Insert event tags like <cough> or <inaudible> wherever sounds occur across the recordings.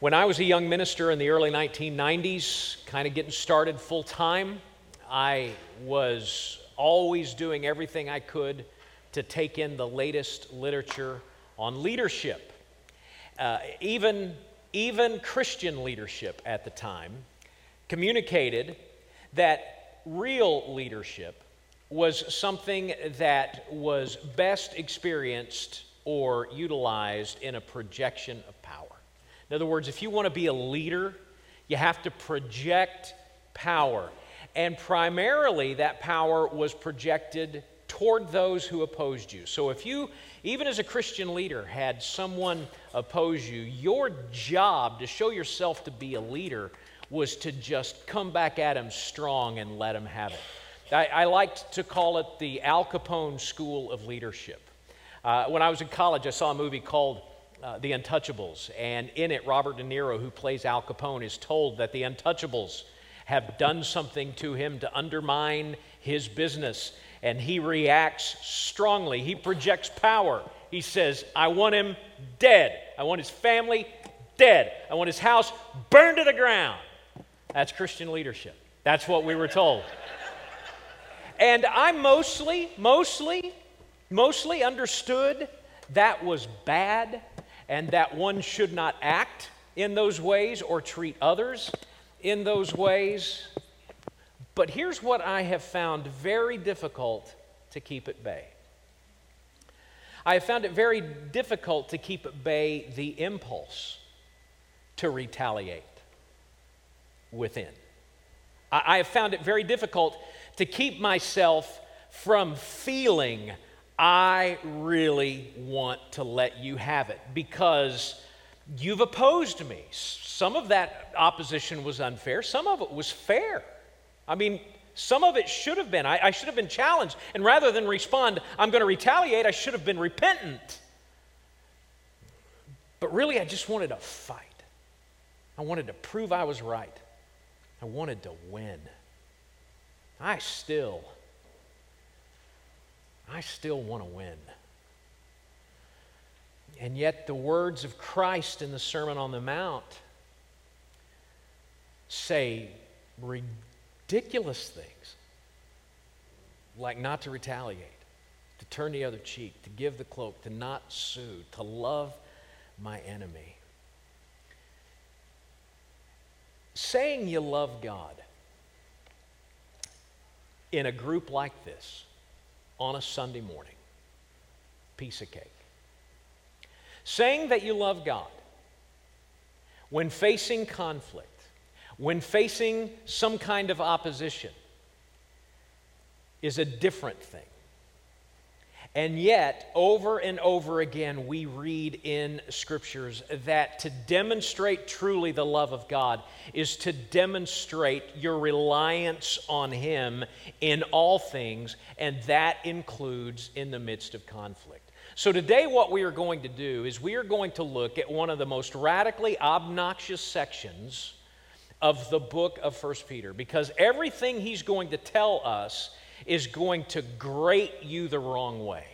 When I was a young minister in the early 1990s, kind of getting started full time, I was always doing everything I could to take in the latest literature on leadership. Uh, even, even Christian leadership at the time communicated that real leadership was something that was best experienced or utilized in a projection of power. In other words, if you want to be a leader, you have to project power. And primarily, that power was projected toward those who opposed you. So if you, even as a Christian leader, had someone oppose you, your job to show yourself to be a leader was to just come back at him strong and let him have it. I, I liked to call it the Al Capone School of Leadership. Uh, when I was in college, I saw a movie called uh, The Untouchables, and in it, Robert De Niro, who plays Al Capone, is told that the Untouchables have done something to him to undermine his business, and he reacts strongly. He projects power. He says, I want him dead. I want his family dead. I want his house burned to the ground. That's Christian leadership. That's what we were told. and I mostly, mostly, mostly understood that was bad and that one should not act in those ways or treat others in those ways. But here's what I have found very difficult to keep at bay. I have found it very difficult to keep at bay the impulse to retaliate within. I have found it very difficult to keep myself from feeling I really want to let you have it because you've opposed me. Some of that opposition was unfair, some of it was fair. I mean, some of it should have been. I, I should have been challenged. And rather than respond, I'm going to retaliate, I should have been repentant. But really, I just wanted to fight. I wanted to prove I was right. I wanted to win. I still I still want to win. And yet, the words of Christ in the Sermon on the Mount say ridiculous things like not to retaliate, to turn the other cheek, to give the cloak, to not sue, to love my enemy. Saying you love God in a group like this on a Sunday morning. Piece of cake. Saying that you love God when facing conflict, when facing some kind of opposition, is a different thing. And yet, over and over again, we read in scriptures that to demonstrate truly the love of God is to demonstrate your reliance on Him in all things, and that includes in the midst of conflict. So, today, what we are going to do is we are going to look at one of the most radically obnoxious sections of the book of First Peter, because everything he's going to tell us is going to grate you the wrong way.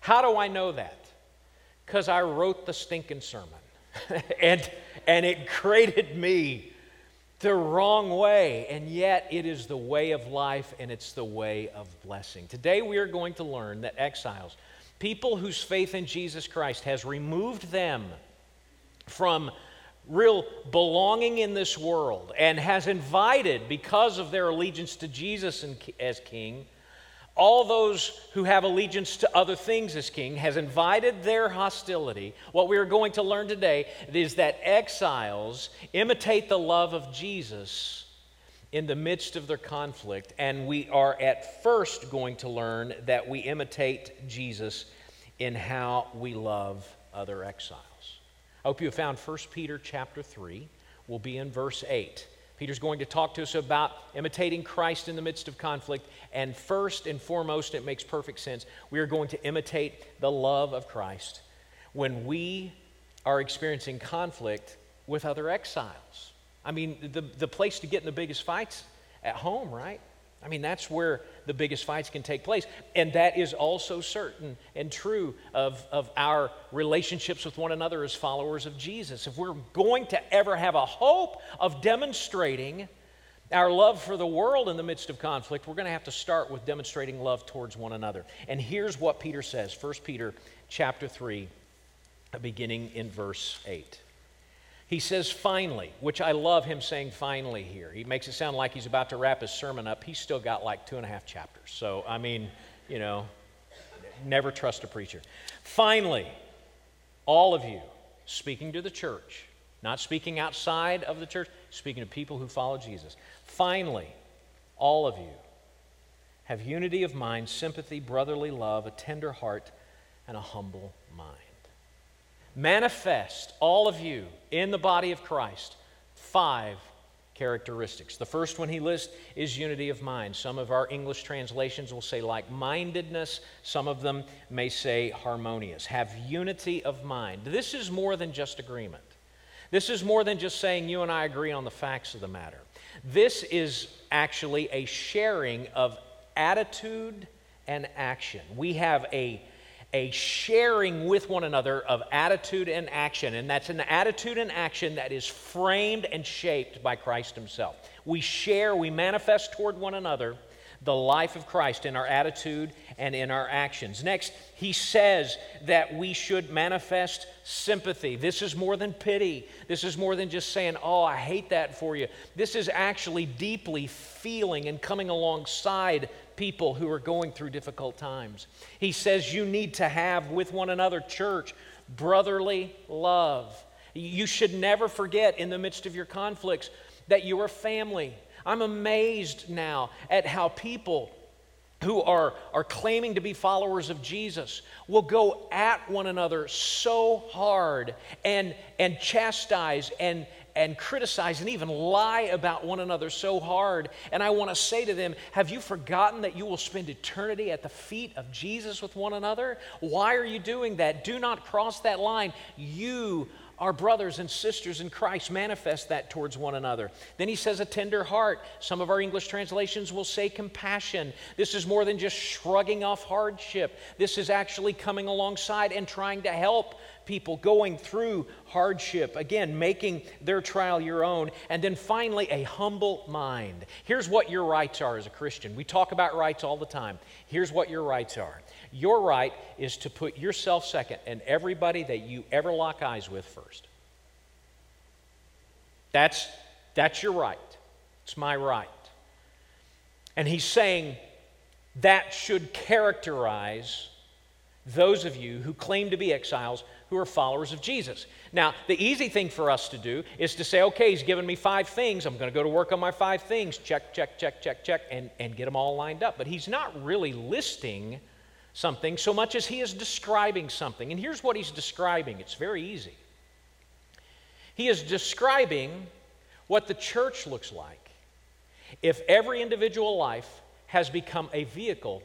How do I know that? Because I wrote the stinking sermon. <laughs> and, and it grated me the wrong way. And yet, it is the way of life and it's the way of blessing. Today, we are going to learn that exiles, people whose faith in Jesus Christ has removed them from real belonging in this world and has invited, because of their allegiance to Jesus as king, all those who have allegiance to other things as king, has invited their hostility. What we are going to learn today is that exiles imitate the love of Jesus in the midst of their conflict, and we are at first going to learn that we imitate Jesus in how we love other exiles. I hope you have found 1 Peter chapter 3. We'll be in verse 8. Peter's going to talk to us about imitating Christ in the midst of conflict. And first and foremost, it makes perfect sense. We are going to imitate the love of Christ when we are experiencing conflict with other exiles. I mean, the, the place to get in the biggest fights at home, right? I mean, that's where the biggest fights can take place. And that is also certain and true of, of our relationships with one another as followers of Jesus. If we're going to ever have a hope of demonstrating our love for the world in the midst of conflict, we're going to have to start with demonstrating love towards one another. And here's what Peter says 1 Peter chapter 3, beginning in verse 8. He says, finally, which I love him saying finally here. He makes it sound like he's about to wrap his sermon up. He's still got like two and a half chapters. So, I mean, you know, never trust a preacher. Finally, all of you, speaking to the church, not speaking outside of the church, speaking to people who follow Jesus. Finally, all of you have unity of mind, sympathy, brotherly love, a tender heart, and a humble mind manifest, all of you, in the body of Christ, five characteristics. The first one he lists is unity of mind. Some of our English translations will say like mindedness, some of them may say harmonious. Have unity of mind. This is more than just agreement. This is more than just saying you and I agree on the facts of the matter. This is actually a sharing of attitude and action. We have a a sharing with one another of attitude and action. And that's an attitude and action that is framed and shaped by Christ Himself. We share, we manifest toward one another the life of Christ in our attitude and in our actions. Next, he says that we should manifest sympathy. This is more than pity. This is more than just saying, Oh, I hate that for you. This is actually deeply feeling and coming alongside people who are going through difficult times. He says you need to have with one another, church, brotherly love. You should never forget in the midst of your conflicts that you are family. I'm amazed now at how people who are, are claiming to be followers of Jesus will go at one another so hard and, and chastise and, and criticize and even lie about one another so hard. And I want to say to them, Have you forgotten that you will spend eternity at the feet of Jesus with one another? Why are you doing that? Do not cross that line. You our brothers and sisters in Christ manifest that towards one another. Then he says a tender heart. Some of our English translations will say compassion. This is more than just shrugging off hardship. This is actually coming alongside and trying to help people going through hardship, again, making their trial your own. And then finally, a humble mind. Here's what your rights are as a Christian. We talk about rights all the time. Here's what your rights are your right is to put yourself second and everybody that you ever lock eyes with first. That's, that's your right. It's my right. And he's saying that should characterize those of you who claim to be exiles who are followers of Jesus. Now, the easy thing for us to do is to say, okay, he's given me five things. I'm going to go to work on my five things. Check, check, check, check, check, and, and get them all lined up. But he's not really listing something so much as he is describing something. And here's what he's describing it's very easy. He is describing what the church looks like if every individual life has become a vehicle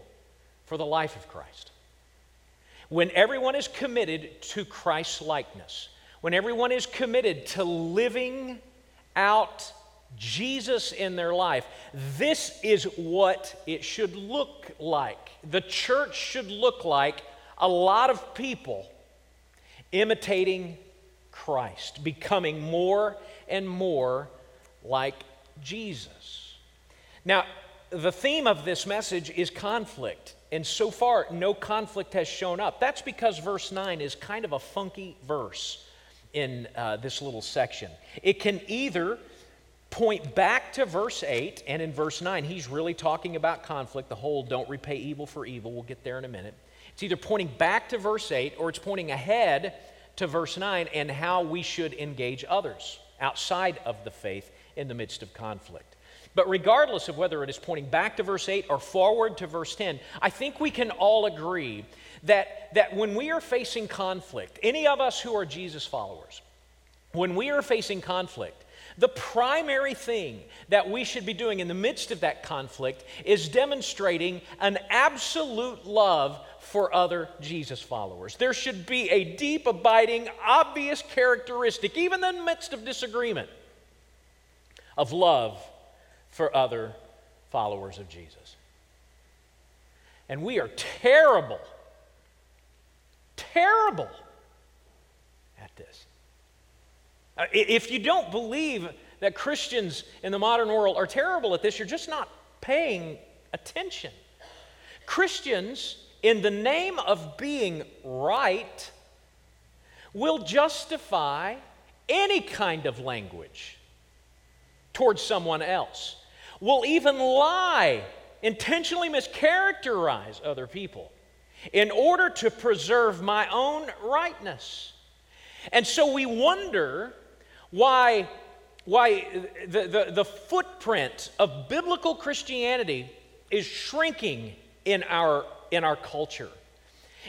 for the life of Christ. When everyone is committed to Christ's likeness, when everyone is committed to living out Jesus in their life, this is what it should look like. The church should look like a lot of people imitating Christ, becoming more and more like Jesus. Now, the theme of this message is conflict. And so far, no conflict has shown up. That's because verse 9 is kind of a funky verse in uh, this little section. It can either point back to verse 8, and in verse 9, he's really talking about conflict, the whole don't repay evil for evil. We'll get there in a minute. It's either pointing back to verse 8 or it's pointing ahead to verse 9 and how we should engage others outside of the faith in the midst of conflict. But regardless of whether it is pointing back to verse 8 or forward to verse 10, I think we can all agree that, that when we are facing conflict, any of us who are Jesus followers, when we are facing conflict, the primary thing that we should be doing in the midst of that conflict is demonstrating an absolute love for other Jesus followers. There should be a deep, abiding, obvious characteristic, even in the midst of disagreement, of love for other followers of Jesus. And we are terrible, terrible at this. Uh, if you don't believe that Christians in the modern world are terrible at this, you're just not paying attention. Christians, in the name of being right, will justify any kind of language towards someone else, will even lie, intentionally mischaracterize other people in order to preserve my own rightness. And so we wonder why, why the, the, the footprint of biblical Christianity is shrinking in our, in our culture.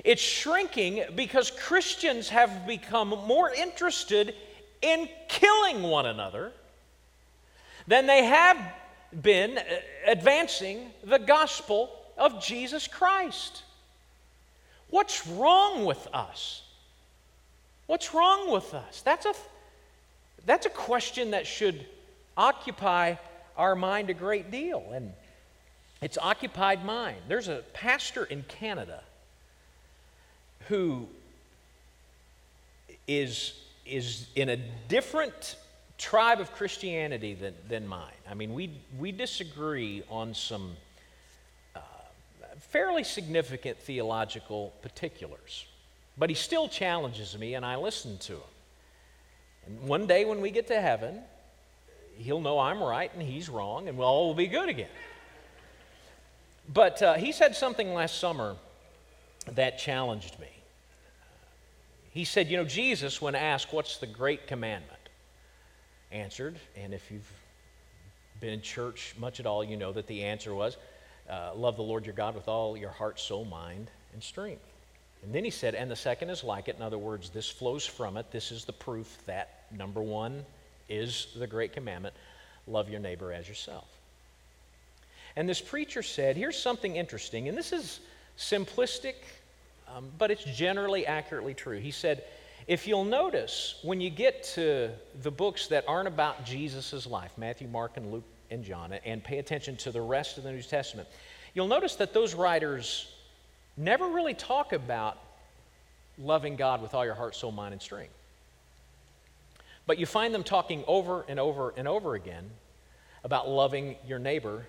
It's shrinking because Christians have become more interested in killing one another than they have been uh, advancing the gospel of Jesus Christ. What's wrong with us? What's wrong with us? That's a, that's a question that should occupy our mind a great deal. And it's occupied mine. There's a pastor in Canada who is, is in a different tribe of Christianity than, than mine. I mean, we, we disagree on some uh, fairly significant theological particulars, but he still challenges me, and I listen to him. And one day when we get to heaven, he'll know I'm right and he's wrong, and we'll all be good again. But uh, he said something last summer that challenged me. He said, You know, Jesus, when asked, What's the great commandment? Answered, and if you've been in church much at all, you know that the answer was, uh, Love the Lord your God with all your heart, soul, mind, and strength. And then he said, And the second is like it. In other words, this flows from it. This is the proof that number one is the great commandment love your neighbor as yourself. And this preacher said, Here's something interesting, and this is simplistic um, but it's generally accurately true. He said, if you'll notice, when you get to the books that aren't about Jesus' life, Matthew, Mark, and Luke, and John, and pay attention to the rest of the New Testament, you'll notice that those writers never really talk about loving God with all your heart, soul, mind, and strength. But you find them talking over and over and over again about loving your neighbor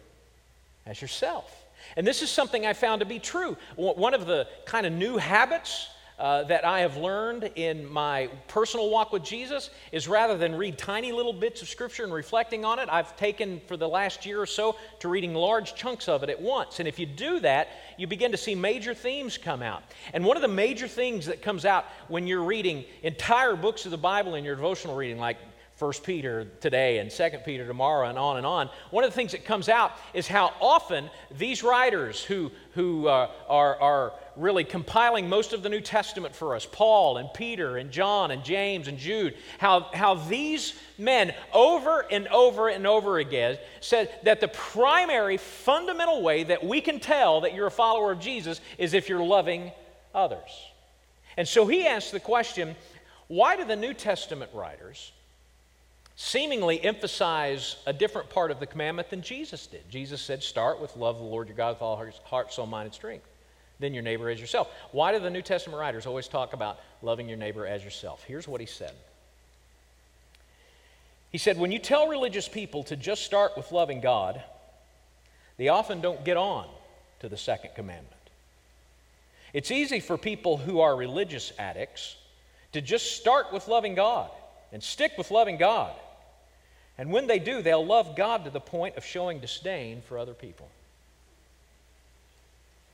as yourself. And this is something I found to be true. One of the kind of new habits uh, that I have learned in my personal walk with Jesus is rather than read tiny little bits of Scripture and reflecting on it, I've taken for the last year or so to reading large chunks of it at once. And if you do that, you begin to see major themes come out. And one of the major things that comes out when you're reading entire books of the Bible in your devotional reading, like 1 Peter today and 2 Peter tomorrow and on and on, one of the things that comes out is how often these writers who, who uh, are, are really compiling most of the New Testament for us, Paul and Peter and John and James and Jude, how, how these men over and over and over again said that the primary fundamental way that we can tell that you're a follower of Jesus is if you're loving others. And so he asked the question why do the New Testament writers seemingly emphasize a different part of the commandment than Jesus did. Jesus said, Start with love the Lord your God with all heart, soul, mind, and strength. Then your neighbor as yourself. Why do the New Testament writers always talk about loving your neighbor as yourself? Here's what he said. He said, When you tell religious people to just start with loving God, they often don't get on to the second commandment. It's easy for people who are religious addicts to just start with loving God and stick with loving God. And when they do, they'll love God to the point of showing disdain for other people.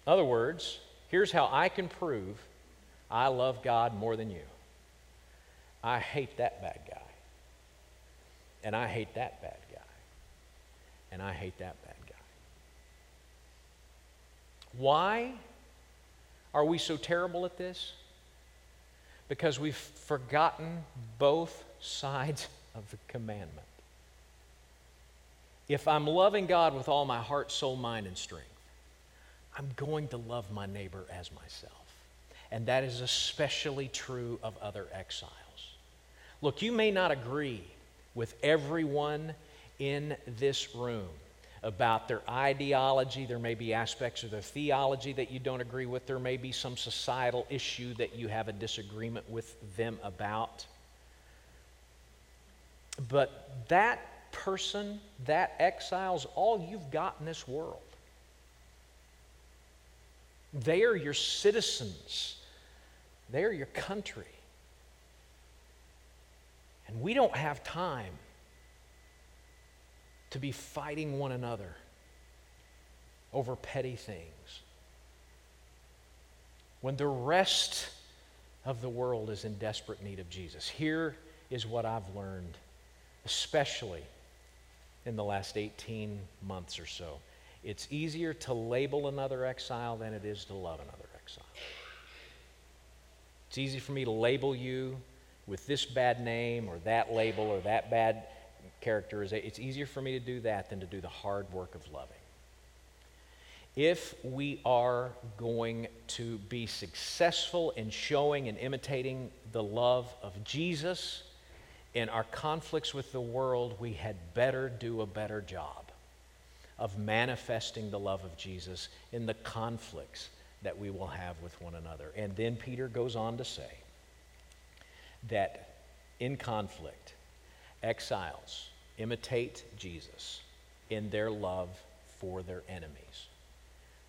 In other words, here's how I can prove I love God more than you I hate that bad guy. And I hate that bad guy. And I hate that bad guy. Why are we so terrible at this? Because we've forgotten both sides of the commandment. If I'm loving God with all my heart, soul, mind, and strength, I'm going to love my neighbor as myself. And that is especially true of other exiles. Look, you may not agree with everyone in this room, about their ideology. There may be aspects of their theology that you don't agree with. There may be some societal issue that you have a disagreement with them about. But that person, that exile's all you've got in this world. They are your citizens, they are your country. And we don't have time to be fighting one another over petty things. When the rest of the world is in desperate need of Jesus. Here is what I've learned, especially in the last 18 months or so. It's easier to label another exile than it is to love another exile. It's easy for me to label you with this bad name or that label or that bad characterization. It's easier for me to do that than to do the hard work of loving. If we are going to be successful in showing and imitating the love of Jesus in our conflicts with the world, we had better do a better job of manifesting the love of Jesus in the conflicts that we will have with one another. And then Peter goes on to say that in conflict, exiles imitate Jesus in their love for their enemies.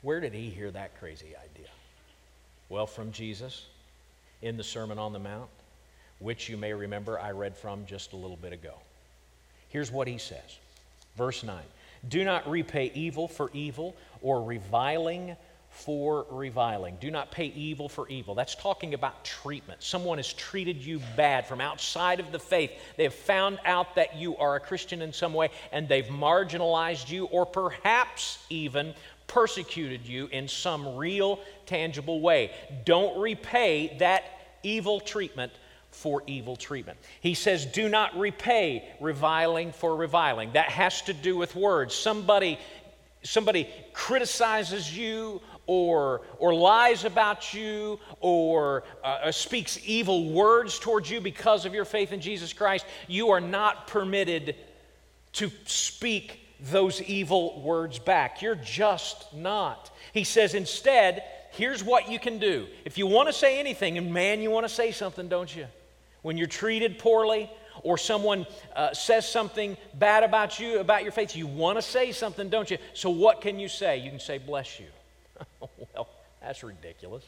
Where did he hear that crazy idea? Well, from Jesus in the Sermon on the Mount, which you may remember I read from just a little bit ago. Here's what he says Verse 9 Do not repay evil for evil or reviling for reviling. Do not pay evil for evil. That's talking about treatment. Someone has treated you bad from outside of the faith. They have found out that you are a Christian in some way and they've marginalized you or perhaps even persecuted you in some real, tangible way. Don't repay that evil treatment for evil treatment. He says, Do not repay reviling for reviling. That has to do with words. Somebody somebody criticizes you or, or lies about you or uh, uh, speaks evil words towards you because of your faith in Jesus Christ, you are not permitted to speak those evil words back. You're just not. He says, instead, here's what you can do. If you want to say anything, and man, you want to say something, don't you? When you're treated poorly, or someone uh, says something bad about you, about your faith, you want to say something, don't you? So, what can you say? You can say, Bless you. <laughs> well, that's ridiculous.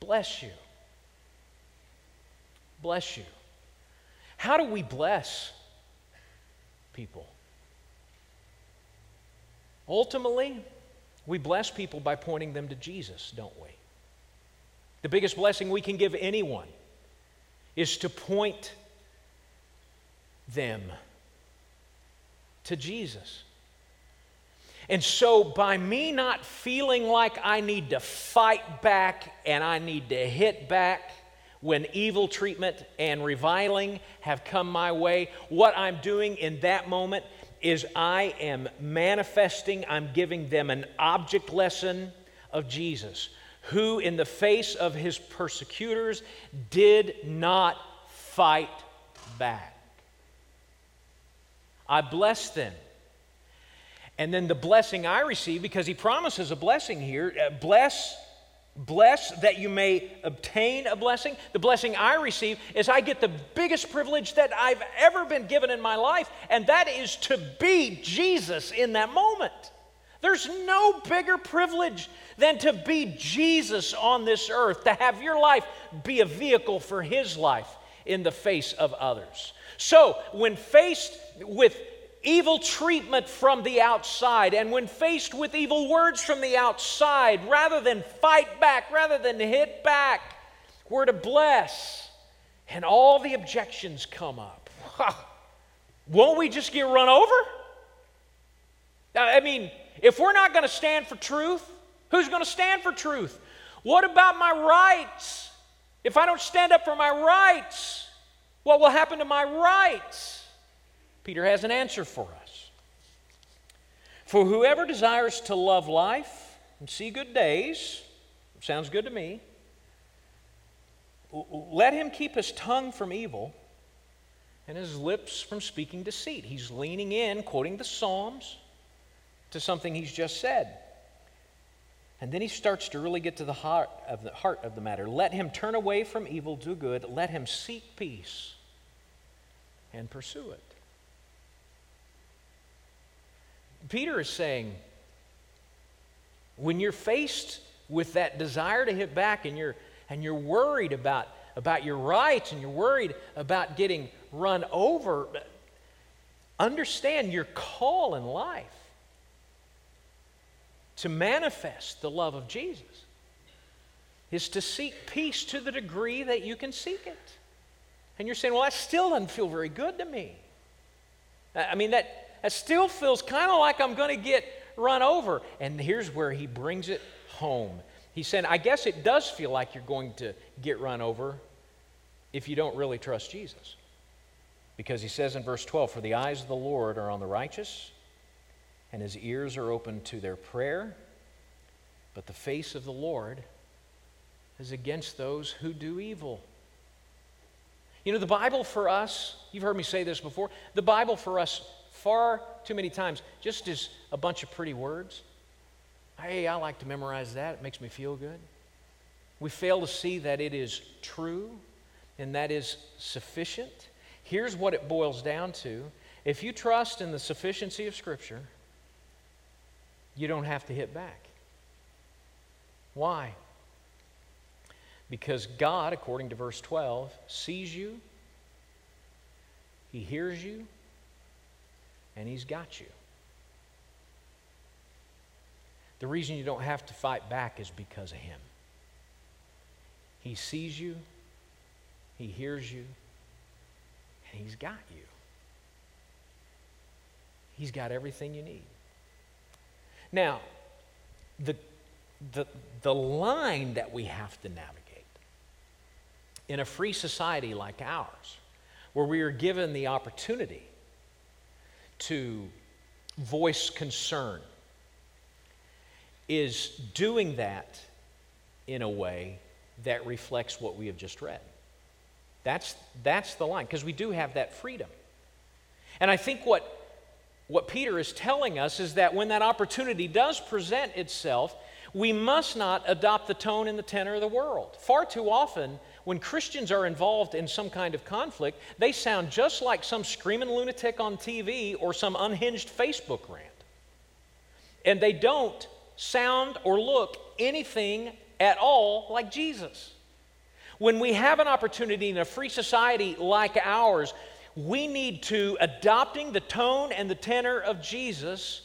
Bless you. Bless you. How do we bless people? Ultimately, we bless people by pointing them to Jesus, don't we? The biggest blessing we can give anyone is to point them to Jesus. And so, by me not feeling like I need to fight back and I need to hit back when evil treatment and reviling have come my way, what I'm doing in that moment is I am manifesting, I'm giving them an object lesson of Jesus, who, in the face of his persecutors, did not fight back. I bless them and then the blessing I receive, because he promises a blessing here uh, bless, bless that you may obtain a blessing. The blessing I receive is I get the biggest privilege that I've ever been given in my life, and that is to be Jesus in that moment. There's no bigger privilege than to be Jesus on this earth, to have your life be a vehicle for his life in the face of others. So, when faced with evil treatment from the outside, and when faced with evil words from the outside, rather than fight back, rather than hit back, we're to bless. And all the objections come up. <laughs> Won't we just get run over? I mean, if we're not going to stand for truth, who's going to stand for truth? What about my rights? If I don't stand up for my rights, what will happen to my rights? Peter has an answer for us. For whoever desires to love life and see good days, sounds good to me, let him keep his tongue from evil and his lips from speaking deceit. He's leaning in, quoting the Psalms, to something he's just said. And then he starts to really get to the heart of the heart of the matter. Let him turn away from evil, do good. Let him seek peace and pursue it. Peter is saying, when you're faced with that desire to hit back and you're and you're worried about, about your rights and you're worried about getting run over, understand your call in life to manifest the love of Jesus is to seek peace to the degree that you can seek it. And you're saying, well, that still doesn't feel very good to me. I mean, that, that still feels kind of like I'm going to get run over. And here's where he brings it home. He said, I guess it does feel like you're going to get run over if you don't really trust Jesus. Because he says in verse 12, For the eyes of the Lord are on the righteous and his ears are open to their prayer, but the face of the Lord is against those who do evil. You know, the Bible for us, you've heard me say this before, the Bible for us far too many times just is a bunch of pretty words. Hey, I like to memorize that, it makes me feel good. We fail to see that it is true and that is sufficient. Here's what it boils down to if you trust in the sufficiency of Scripture, you don't have to hit back. Why? Because God, according to verse 12, sees you, He hears you, and He's got you. The reason you don't have to fight back is because of Him. He sees you, He hears you, and He's got you. He's got everything you need. Now, the, the, the line that we have to navigate in a free society like ours, where we are given the opportunity to voice concern, is doing that in a way that reflects what we have just read. That's, that's the line, because we do have that freedom. And I think what what Peter is telling us is that when that opportunity does present itself, we must not adopt the tone and the tenor of the world. Far too often, when Christians are involved in some kind of conflict, they sound just like some screaming lunatic on TV or some unhinged Facebook rant. And they don't sound or look anything at all like Jesus. When we have an opportunity in a free society like ours we need to, adopting the tone and the tenor of Jesus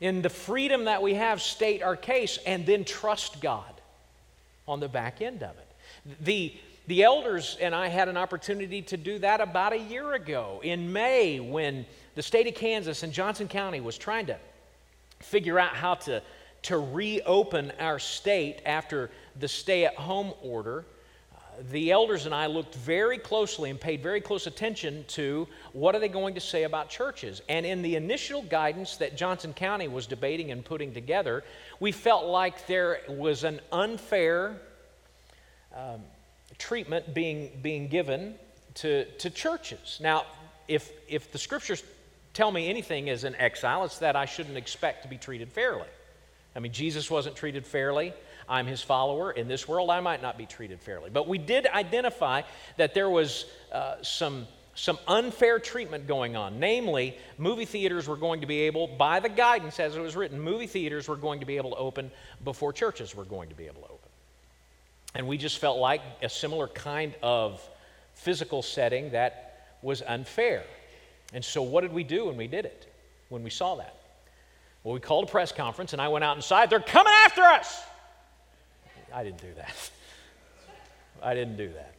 in the freedom that we have, state our case and then trust God on the back end of it. The, the elders and I had an opportunity to do that about a year ago in May when the state of Kansas and Johnson County was trying to figure out how to, to reopen our state after the stay at home order the elders and I looked very closely and paid very close attention to what are they going to say about churches. And in the initial guidance that Johnson County was debating and putting together, we felt like there was an unfair um, treatment being, being given to, to churches. Now, if, if the scriptures tell me anything as an exile, it's that I shouldn't expect to be treated fairly. I mean, Jesus wasn't treated fairly. I'm his follower. In this world, I might not be treated fairly. But we did identify that there was uh, some, some unfair treatment going on. Namely, movie theaters were going to be able, by the guidance as it was written, movie theaters were going to be able to open before churches were going to be able to open. And we just felt like a similar kind of physical setting that was unfair. And so, what did we do when we did it, when we saw that? Well, we called a press conference, and I went out inside. They're coming after us! I didn't do that. <laughs> I didn't do that.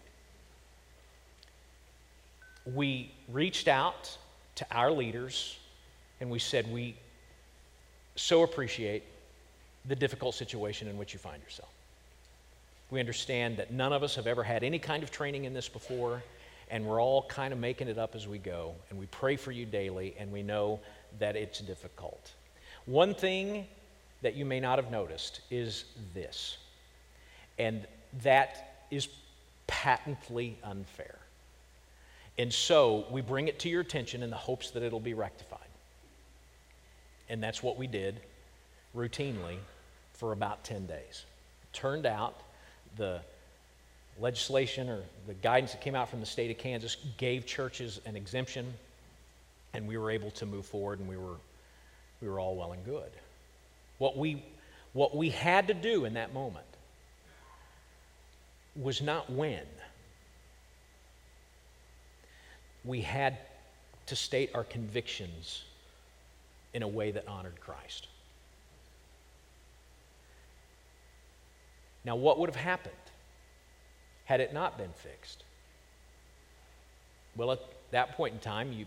We reached out to our leaders and we said, We so appreciate the difficult situation in which you find yourself. We understand that none of us have ever had any kind of training in this before, and we're all kind of making it up as we go. And we pray for you daily, and we know that it's difficult. One thing that you may not have noticed is this and that is patently unfair. And so we bring it to your attention in the hopes that it'll be rectified. And that's what we did routinely for about 10 days. Turned out the legislation or the guidance that came out from the state of Kansas gave churches an exemption, and we were able to move forward, and we were, we were all well and good. What we, what we had to do in that moment was not when. We had to state our convictions in a way that honored Christ. Now, what would have happened had it not been fixed? Well, at that point in time, you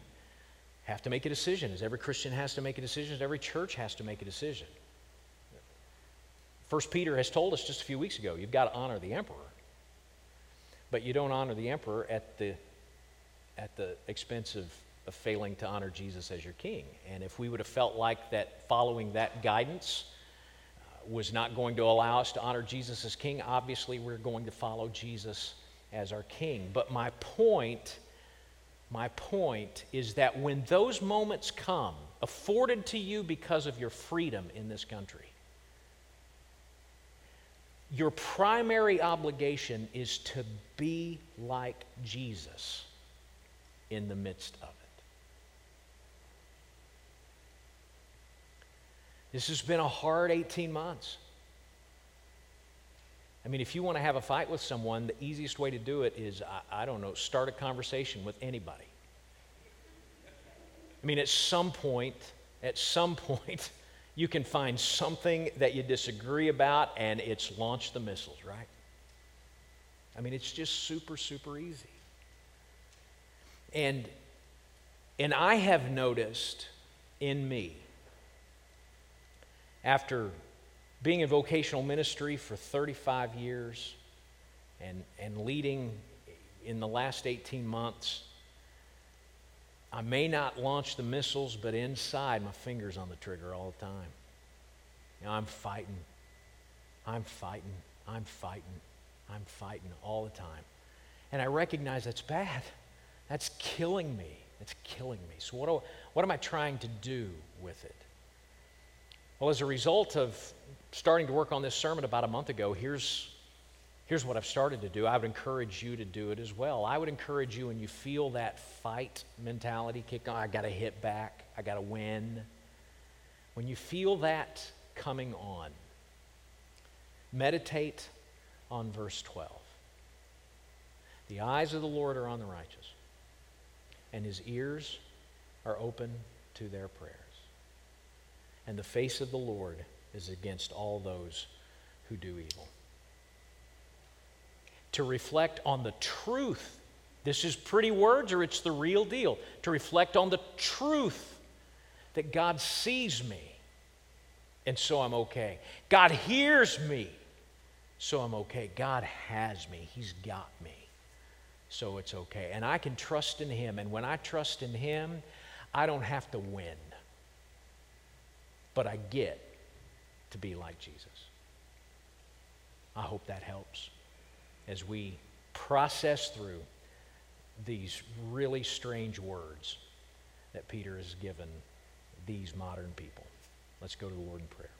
have to make a decision, as every Christian has to make a decision, as every church has to make a decision. First Peter has told us just a few weeks ago, you've got to honor the emperor. But you don't honor the emperor at the, at the expense of, of failing to honor Jesus as your king. And if we would have felt like that following that guidance uh, was not going to allow us to honor Jesus as king, obviously we're going to follow Jesus as our king. But my point, my point is that when those moments come, afforded to you because of your freedom in this country, your primary obligation is to be like Jesus in the midst of it. This has been a hard 18 months. I mean, if you want to have a fight with someone, the easiest way to do it is, I, I, don't know, start a conversation with anybody. I mean, at some point, at some <laughs> point, you can find something that you disagree about and it's launch the missiles, right? I mean, it's just super, super easy. And, and I have noticed in me, after being in vocational ministry for 35 years and, and leading in the last 18 months, I may not launch the missiles, but inside my finger's on the trigger all the time. You know, I'm fighting. I'm fighting. I'm fighting. I'm fighting all the time. And I recognize that's bad. That's killing me. It's killing me. So, what, do, what am I trying to do with it? Well, as a result of starting to work on this sermon about a month ago, here's Here's what I've started to do. I would encourage you to do it as well. I would encourage you when you feel that fight mentality kick on, I got to hit back, I got to win. When you feel that coming on, meditate on verse 12. The eyes of the Lord are on the righteous, and his ears are open to their prayers. And the face of the Lord is against all those who do evil to reflect on the truth. This is pretty words or it's the real deal. To reflect on the truth that God sees me and so I'm okay. God hears me so I'm okay. God has me, He's got me so it's okay. And I can trust in Him. And when I trust in Him, I don't have to win, but I get to be like Jesus. I hope that helps as we process through these really strange words that Peter has given these modern people. Let's go to the Lord in prayer.